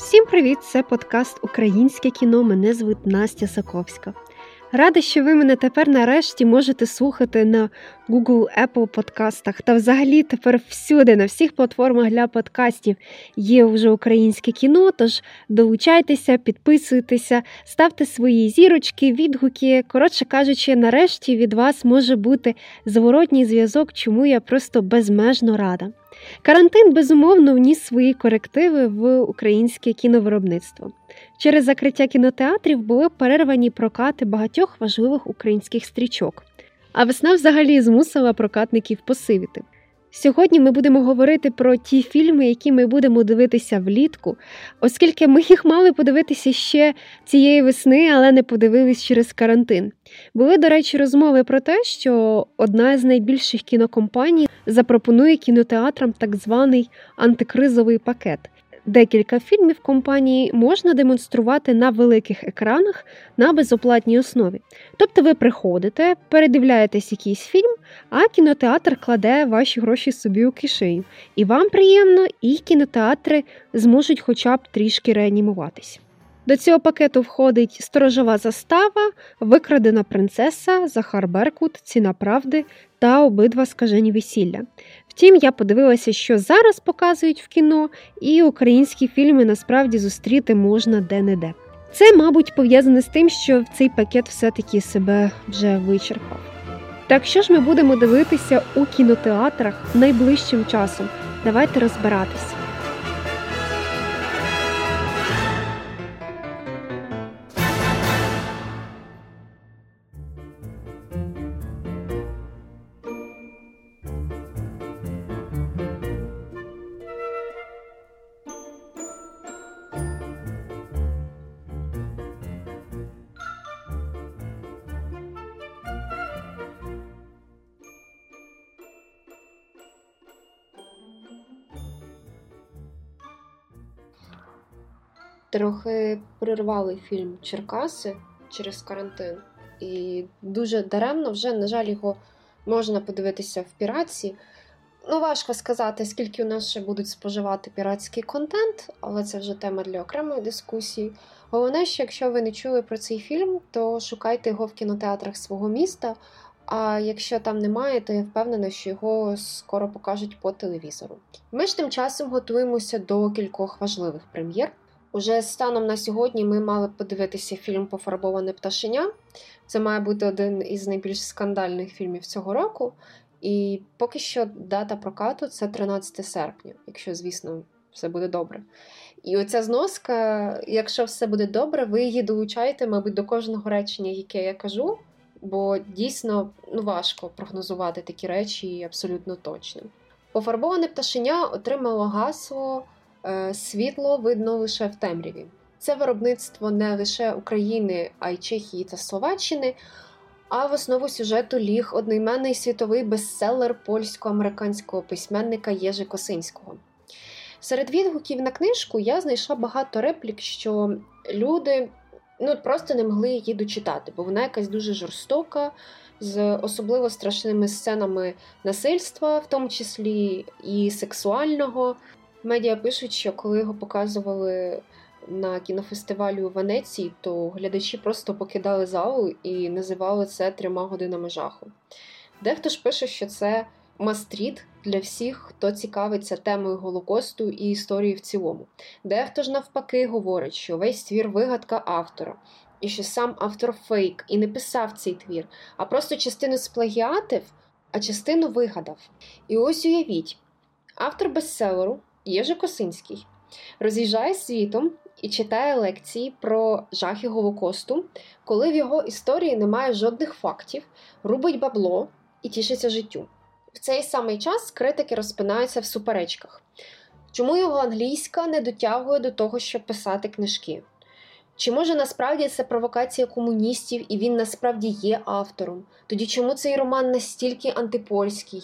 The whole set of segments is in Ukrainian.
Всім привіт! Це подкаст Українське кіно. Мене звуть Настя Саковська. Рада, що ви мене тепер нарешті можете слухати на Google, Apple подкастах та взагалі тепер всюди, на всіх платформах для подкастів є вже українське кіно. Тож долучайтеся, підписуйтеся, ставте свої зірочки, відгуки. Коротше кажучи, нарешті від вас може бути зворотній зв'язок, чому я просто безмежно рада. Карантин безумовно вніс свої корективи в українське кіновиробництво. Через закриття кінотеатрів були перервані прокати багатьох важливих українських стрічок. А весна взагалі змусила прокатників посивіти. Сьогодні ми будемо говорити про ті фільми, які ми будемо дивитися влітку, оскільки ми їх мали подивитися ще цієї весни, але не подивились через карантин. Були, до речі, розмови про те, що одна з найбільших кінокомпаній запропонує кінотеатрам так званий антикризовий пакет, декілька фільмів компанії можна демонструвати на великих екранах на безоплатній основі. Тобто ви приходите, передивляєтесь якийсь фільм, а кінотеатр кладе ваші гроші собі у кишеню. І вам приємно, і кінотеатри зможуть хоча б трішки реанімуватись. До цього пакету входить сторожова застава, викрадена принцеса, Захар Беркут, ціна правди та обидва скажені весілля. Втім, я подивилася, що зараз показують в кіно, і українські фільми насправді зустріти можна де-не-де. Це, мабуть, пов'язане з тим, що цей пакет все-таки себе вже вичерпав. Так що ж ми будемо дивитися у кінотеатрах найближчим часом? Давайте розбиратися. Трохи прервали фільм Черкаси через карантин. І дуже даремно вже, на жаль, його можна подивитися в піраці. Ну, важко сказати, скільки у нас ще будуть споживати піратський контент, але це вже тема для окремої дискусії. Головне, що якщо ви не чули про цей фільм, то шукайте його в кінотеатрах свого міста. А якщо там немає, то я впевнена, що його скоро покажуть по телевізору. Ми ж тим часом готуємося до кількох важливих прем'єр. Уже станом на сьогодні ми мали подивитися фільм Пофарбоване пташеня. Це має бути один із найбільш скандальних фільмів цього року. І поки що дата прокату це 13 серпня, якщо, звісно, все буде добре. І оця зноска, якщо все буде добре, ви її долучаєте, мабуть, до кожного речення, яке я кажу, бо дійсно ну, важко прогнозувати такі речі абсолютно точно. Пофарбоване пташеня отримало гасло. Е, світло видно лише в темряві. Це виробництво не лише України, а й Чехії та Словаччини. А в основу сюжету ліг одноіменний світовий бестселер польсько-американського письменника Єжи Косинського. Серед відгуків на книжку я знайшла багато реплік, що люди ну, просто не могли її дочитати, бо вона якась дуже жорстока, з особливо страшними сценами насильства, в тому числі і сексуального. Медіа пишуть, що коли його показували на кінофестивалі у Венеції, то глядачі просто покидали залу і називали це трьома годинами жаху. Дехто ж пише, що це мастріт для всіх, хто цікавиться темою Голокосту і історії в цілому. Дехто ж навпаки говорить, що весь твір вигадка автора, і що сам автор фейк і не писав цей твір, а просто частину сплагіатив, а частину вигадав. І ось уявіть, автор бестселеру Єжи Косинський роз'їжджає світом і читає лекції про жахи Голокосту, коли в його історії немає жодних фактів, рубить бабло і тішиться життю. В цей самий час критики розпинаються в суперечках. Чому його англійська не дотягує до того, щоб писати книжки? Чи може насправді це провокація комуністів і він насправді є автором? Тоді чому цей роман настільки антипольський?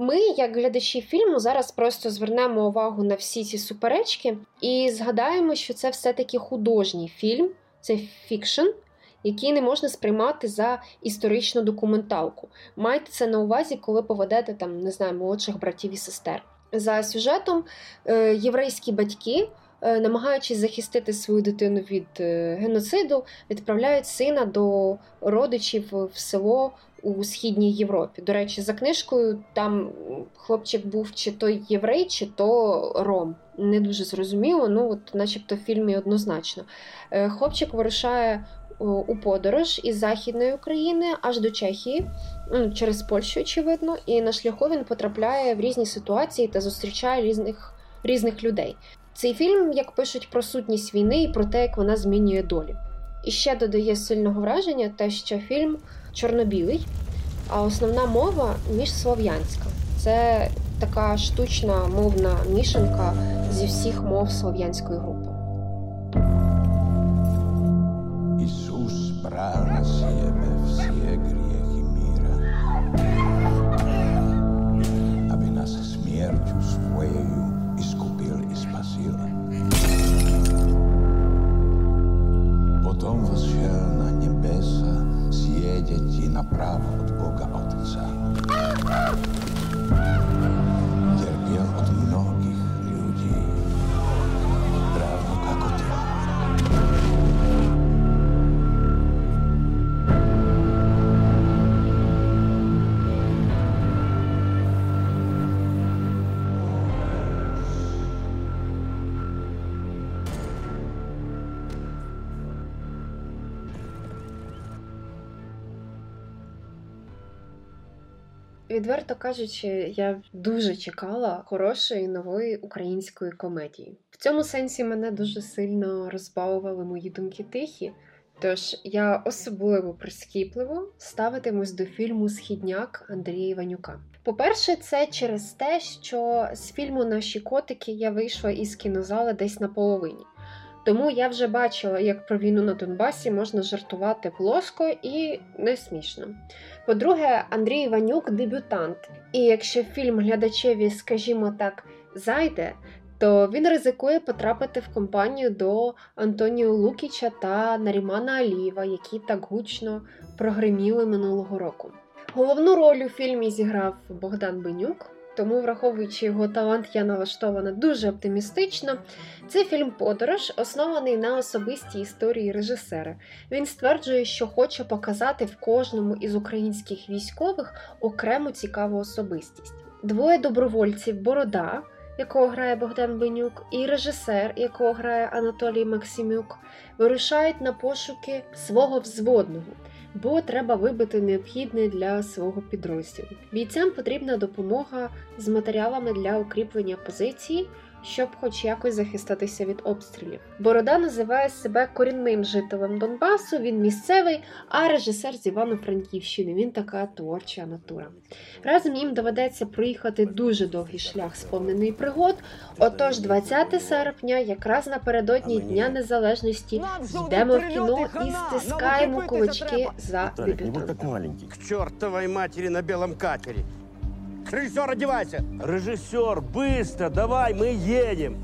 Ми, як глядачі фільму, зараз просто звернемо увагу на всі ці суперечки і згадаємо, що це все-таки художній фільм, це фікшн, який не можна сприймати за історичну документалку. Майте це на увазі, коли поведете там, не знаю, молодших братів і сестер. За сюжетом е, єврейські батьки е, намагаючись захистити свою дитину від е, геноциду, відправляють сина до родичів в село у східній Європі. До речі, за книжкою там хлопчик був чи то єврей, чи то ром. Не дуже зрозуміло, ну от, начебто, в фільмі однозначно. Е, хлопчик вирушає у подорож із Західної України аж до Чехії, через Польщу, очевидно, і на шляху він потрапляє в різні ситуації та зустрічає різних, різних людей. Цей фільм, як пишуть про сутність війни і про те, як вона змінює долі. І ще додає сильного враження те, що фільм чорно-білий, а основна мова міжслов'янська. Це така штучна мовна мішанка зі всіх мов слов'янської групи. Ісус bravo. Відверто кажучи, я дуже чекала хорошої нової української комедії. В цьому сенсі мене дуже сильно розбавували мої думки тихі. Тож я особливо прискіпливо ставитимусь до фільму Східняк Андрія Іванюка. По-перше, це через те, що з фільму Наші котики я вийшла із кінозали десь на половині. Тому я вже бачила, як про війну на Донбасі можна жартувати плоско і не смішно. По-друге, Андрій Іванюк дебютант, і якщо фільм глядачеві, скажімо так, зайде, то він ризикує потрапити в компанію до Антоніо Лукіча та Нарімана Алієва, які так гучно прогриміли минулого року. Головну роль у фільмі зіграв Богдан Бенюк. Тому, враховуючи його талант, я налаштована дуже оптимістично. Це фільм Подорож, оснований на особистій історії режисера. Він стверджує, що хоче показати в кожному із українських військових окрему цікаву особистість. Двоє добровольців Борода, якого грає Богдан Бенюк, і режисер, якого грає Анатолій Максимюк, вирушають на пошуки свого взводного бо треба вибити необхідне для свого підрозділу. Бійцям потрібна допомога з матеріалами для укріплення позиції, щоб хоч якось захиститися від обстрілів. Борода називає себе корінним жителем Донбасу, він місцевий, а режисер з Івано-Франківщини. Він така творча натура. Разом їм доведеться проїхати дуже довгий шлях, сповнений пригод. Отож, 20 серпня, якраз напередодні Дня Незалежності, йдемо в кіно і стискаємо кулачки за дебютанта. маленький. К чертовой матери на белом катере. Режиссер, одевайся. Режиссер, быстро, давай, мы едем.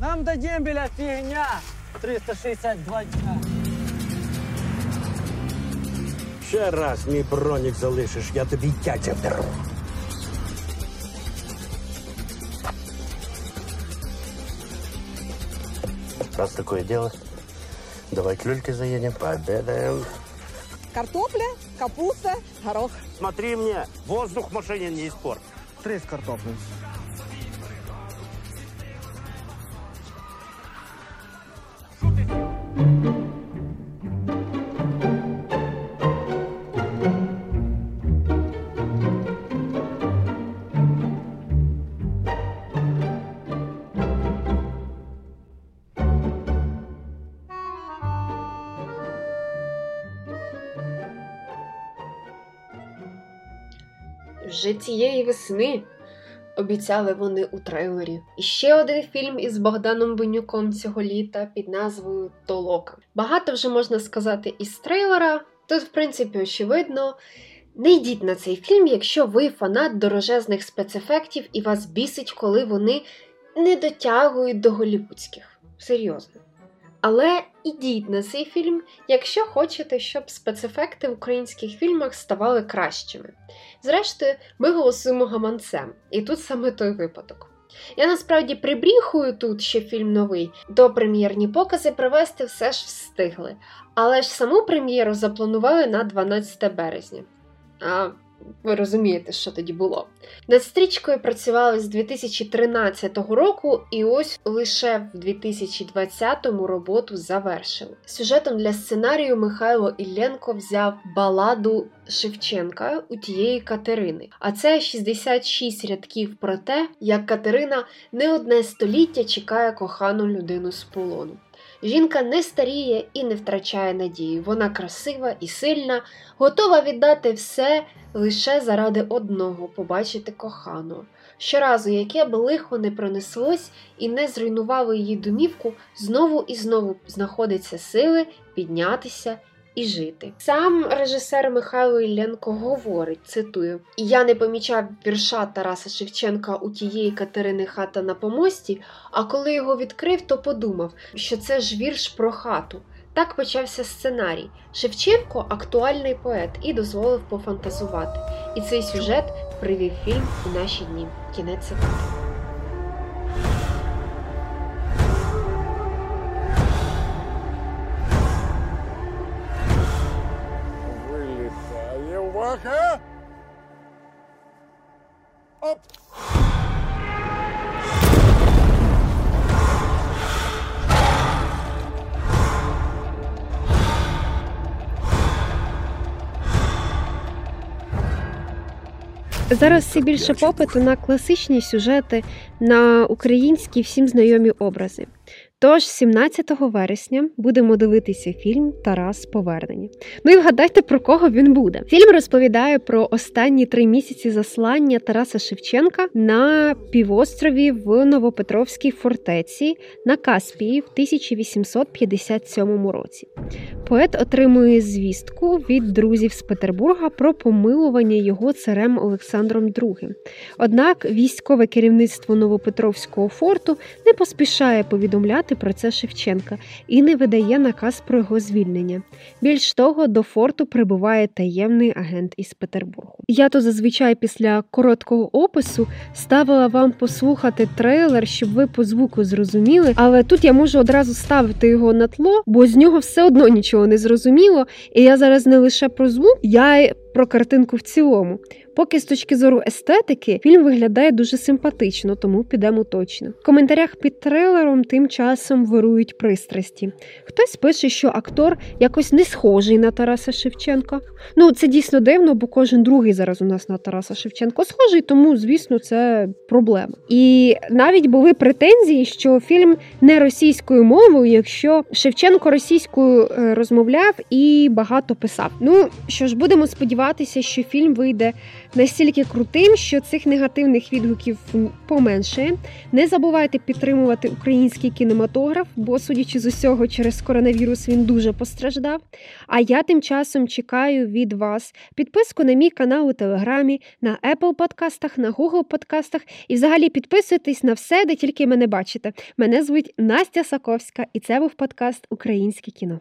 Нам до дембеля фигня. 362 дня. Ще раз мій бронік залишиш, я тобі тятя вдару. Раз такое дело, давай к люльке заедем, пообедаем. Картопля, капуста, горох. Смотри мне, воздух в машине не испорт. Три с Вже цієї весни обіцяли вони у трейлері. І ще один фільм із Богданом Бенюком цього літа під назвою Толока. Багато вже можна сказати із трейлера. Тут, в принципі, очевидно. Не йдіть на цей фільм, якщо ви фанат дорожезних спецефектів і вас бісить, коли вони не дотягують до голівудських. Серйозно. Але ідіть на цей фільм, якщо хочете, щоб спецефекти в українських фільмах ставали кращими. Зрештою, ми голосуємо гаманцем, і тут саме той випадок. Я насправді прибріхую тут, що фільм новий. До прем'єрні покази провести все ж встигли. Але ж саму прем'єру запланували на 12 березня. А ви розумієте, що тоді було. Над стрічкою працювали з 2013 року, і ось лише в 2020-му роботу завершили. Сюжетом для сценарію Михайло Ілленко взяв баладу Шевченка у тієї Катерини. А це 66 рядків про те, як Катерина не одне століття чекає кохану людину з полону. Жінка не старіє і не втрачає надії. Вона красива і сильна, готова віддати все лише заради одного побачити коханого. Щоразу, яке б лихо не пронеслось і не зруйнувало її домівку, знову і знову знаходиться сили піднятися і жити. Сам режисер Михайло Ілленко говорить: цитую: Я не помічав вірша Тараса Шевченка у тієї Катерини хата на помості, а коли його відкрив, то подумав, що це ж вірш про хату. Так почався сценарій. Шевченко актуальний поет і дозволив пофантазувати. І цей сюжет привів фільм у наші дні. Кінець цитати. Зараз все більше попиту на класичні сюжети, на українські всім знайомі образи. Тож, 17 вересня будемо дивитися фільм Тарас Повернення. Ну і вгадайте, про кого він буде. Фільм розповідає про останні три місяці заслання Тараса Шевченка на півострові в Новопетровській фортеці на Каспії в 1857 році. Поет отримує звістку від друзів з Петербурга про помилування його царем Олександром II. Однак військове керівництво Новопетровського форту не поспішає повідомляти про це Шевченка і не видає наказ про його звільнення. Більш того, до форту прибуває таємний агент із Петербургу. Я то зазвичай після короткого опису ставила вам послухати трейлер, щоб ви по звуку зрозуміли, але тут я можу одразу ставити його на тло, бо з нього все одно нічого не зрозуміло. І я зараз не лише про звук, я про картинку в цілому. Поки з точки зору естетики фільм виглядає дуже симпатично, тому підемо точно. В коментарях під трейлером тим часом вирують пристрасті. Хтось пише, що актор якось не схожий на Тараса Шевченка. Ну це дійсно дивно, бо кожен другий зараз у нас на Тараса Шевченко схожий, тому звісно це проблема. І навіть були претензії, що фільм не російською мовою, якщо Шевченко російською е, розмовляв і багато писав. Ну що ж, будемо сподіватися, що фільм вийде настільки крутим, що цих негативних відгуків поменшає. Не забувайте підтримувати український кінематограф, бо, судячи з усього, через коронавірус він дуже постраждав. А я тим часом чекаю від вас підписку на мій канал у Телеграмі, на Apple подкастах, на Google подкастах і взагалі підписуйтесь на все, де тільки мене бачите. Мене звуть Настя Саковська, і це був подкаст Українське кіно.